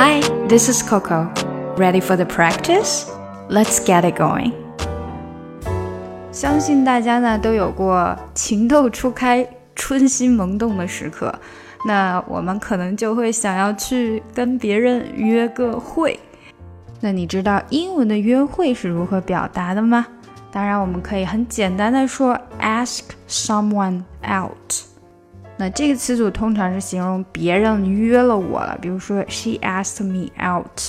Hi, this is Coco. Ready for the practice? Let's get it going. 相信大家呢都有过情窦初开、春心萌动的时刻，那我们可能就会想要去跟别人约个会。那你知道英文的约会是如何表达的吗？当然，我们可以很简单的说 ask someone out。那这个词组通常是形容别人约了我了，比如说 She asked me out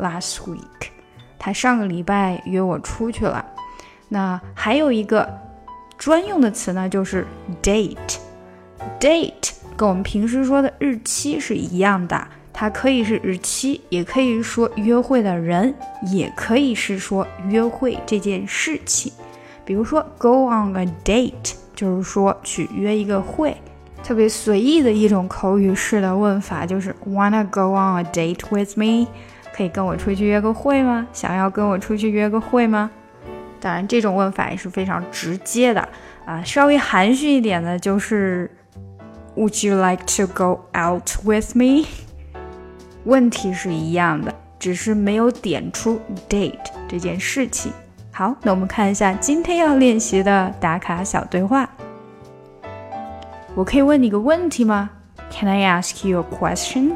last week，她上个礼拜约我出去了。那还有一个专用的词呢，就是 date。date 跟我们平时说的日期是一样的，它可以是日期，也可以说约会的人，也可以是说约会这件事情。比如说 go on a date，就是说去约一个会。特别随意的一种口语式的问法就是 Wanna go on a date with me？可以跟我出去约个会吗？想要跟我出去约个会吗？当然，这种问法也是非常直接的啊。稍微含蓄一点的就是 Would you like to go out with me？问题是一样的，只是没有点出 date 这件事情。好，那我们看一下今天要练习的打卡小对话。我可以问你个问题吗？Can I ask you a question？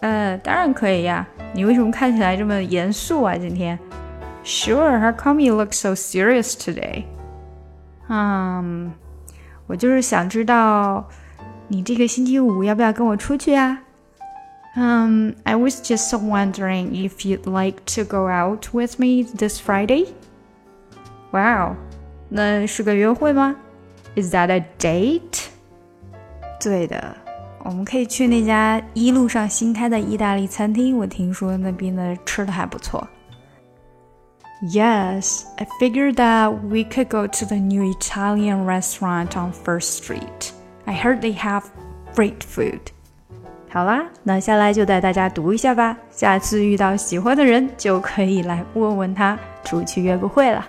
呃，当然可以呀。你为什么看起来这么严肃啊？今天？Sure. How come you look so serious today？嗯，我就是想知道你这个星期五要不要跟我出去啊？嗯，I was just wondering if you'd like to go out with me this Friday. Wow，那是个约会吗 ？Is that a date？对的，我们可以去那家一路上新开的意大利餐厅，我听说那边的吃的还不错。Yes, I figured that we could go to the new Italian restaurant on First Street. I heard they have great food. 好啦，那下来就带大家读一下吧。下次遇到喜欢的人，就可以来问问他，出去约个会了。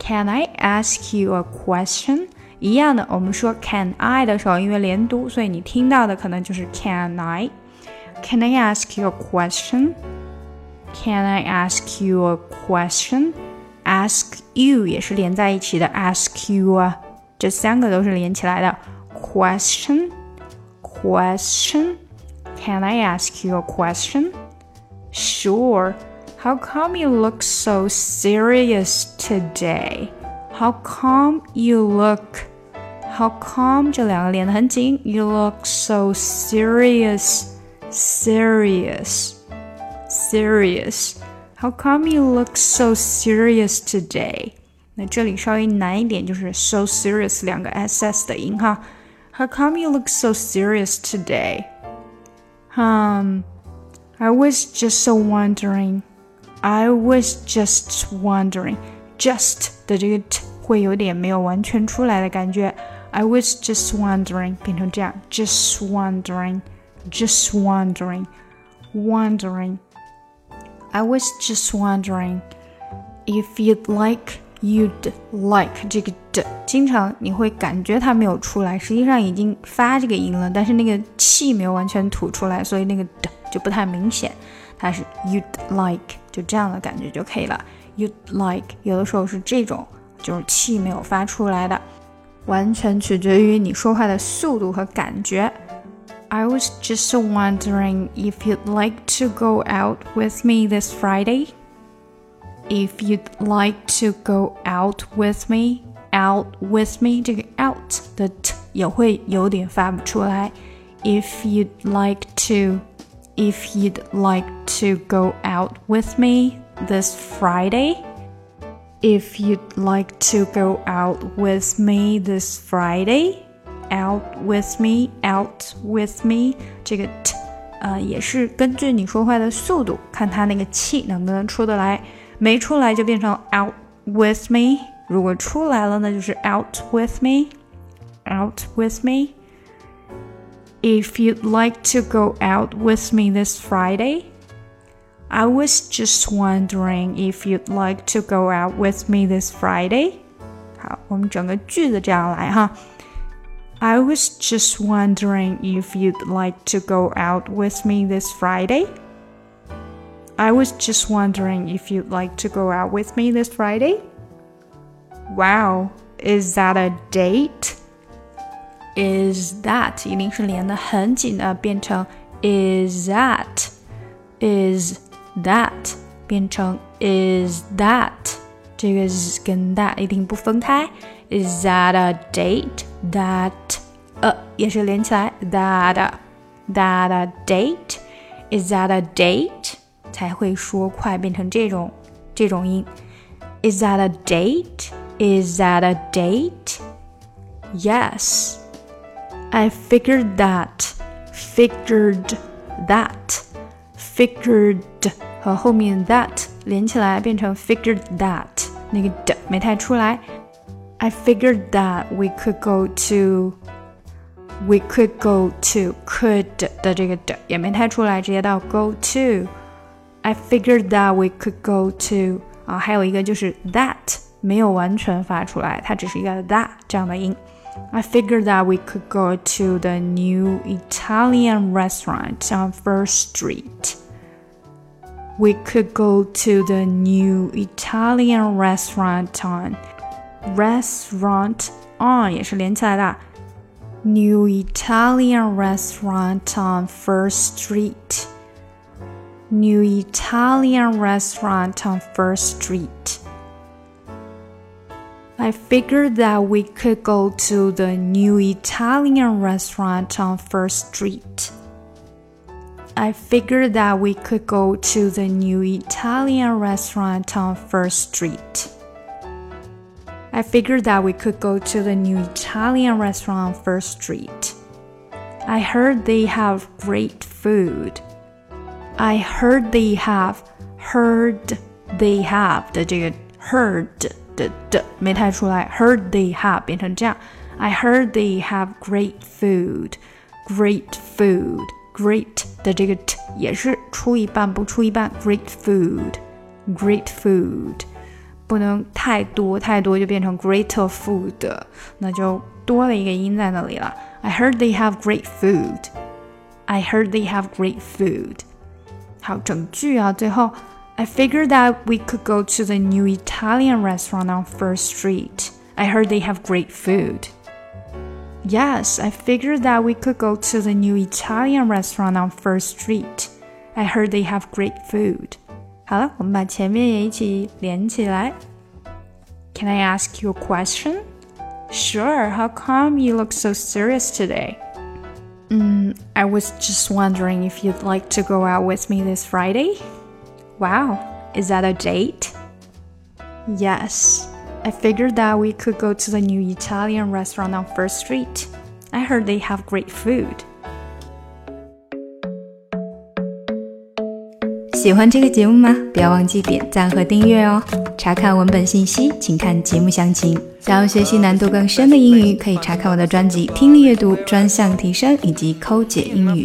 Can I ask you a question？一样的，我们说 Can I 的时候，因为连读，所以你听到的可能就是 Can I。Can I ask you a question? Can I ask you a question? Ask you 也是连在一起的，Ask you 啊，这三个都是连起来的。Question, question. Can I ask you a question? Sure. How come you look so serious today? How come you look? How come 这两个连得很紧？You look so serious, serious, serious. How come you look so serious today? 那这里稍微难一点，就是 so serious 两个 ss 的音哈。How come you look so serious today? Um, I was just so wondering. I was just wondering, just 的这个 t 会有点没有完全出来的感觉。I was just wondering 变成这样，just wondering, just wondering, wondering. I was just wondering if you'd like, you'd like 这个的，经常你会感觉它没有出来，实际上已经发这个音了，但是那个气没有完全吐出来，所以那个的就不太明显。它是 you'd like，就这样的感觉就可以了。 You'd like 有的时候是这种，就是气没有发出来的，完全取决于你说话的速度和感觉。I was just wondering if you'd like to go out with me this Friday. If you'd like to go out with me, out with me 这个 out 的 t 也会有点发不出来。If you'd like to if you'd like to go out with me this Friday. If you'd like to go out with me this Friday, out with me, out with me，这个 t，呃，也是根据你说话的速度，看它那个气能不能出得来。没出来就变成 out with me，如果出来了，那就是 out with me，out with me。if you'd like to go out with me this Friday. I was just wondering if you'd like to go out with me this Friday. 好，我们整个句子这样来哈。 I was just wondering if you'd like to go out with me this Friday. I was just wondering if you'd like to go out with me this Friday. Wow, is that a date? Is that 一定是连的很紧的，变成 is that is that 变成 is that 这个 is 跟 that 一定不分开。Is that a date? That 呃也是连起来，that that a date is that a date 才会说快变成这种这种音。Is that a date? Is that a date? Yes. I figured that. Figured that. Figured 和后面 that 连起来变成 figured that，那个的没太出来。I figured that we could go to we could go to could 的这个的也没太出来，直接到 go to。I figured that we could go to 啊，还有一个就是 that 没有完全发出来，它只是一个 that 这样的音。 I figured that we could go to the new Italian restaurant on First Street. We could go to the new Italian restaurant on restaurant on 也是连起来的。New Italian restaurant on First Street. New Italian restaurant on First Street. I figured that we could go to the new Italian restaurant on First Street. I figured that we could go to the new Italian restaurant on First Street. I figured that we could go to the new Italian restaurant on First Street. I heard they have great food. I heard they have heard they have 的这个 heard 的的 没太出来，heard they have 变成这样。I heard they have great food. Great food. Great 的这个 t 也是出一半不出一半，great food. Great food. 不能太多，太多就变成 greater food，那就多了一个音在那里了。I heard they have great food. I heard they have great food. 好，整句啊，最后 I figured that we could go to the new Italian restaurant on First Street. I heard they have great food. Yes, I figured that we could go to the new Italian restaurant on First Street. I heard they have great food. 好了，我们把前面也一起连起来。Can I ask you a question? Sure. How come you look so serious today? Mm, I was just wondering if you'd like to go out with me this Friday. Wow, is that a date? Yes. I figured that we could go to the new Italian restaurant on First Street. I heard they have great food. 喜欢这个节目吗？不要忘记点赞和订阅哦！查看文本信息，请看节目详情。想要学习难度更深的英语，可以查看我的专辑《听力阅读专项提升》以及《抠解英语》。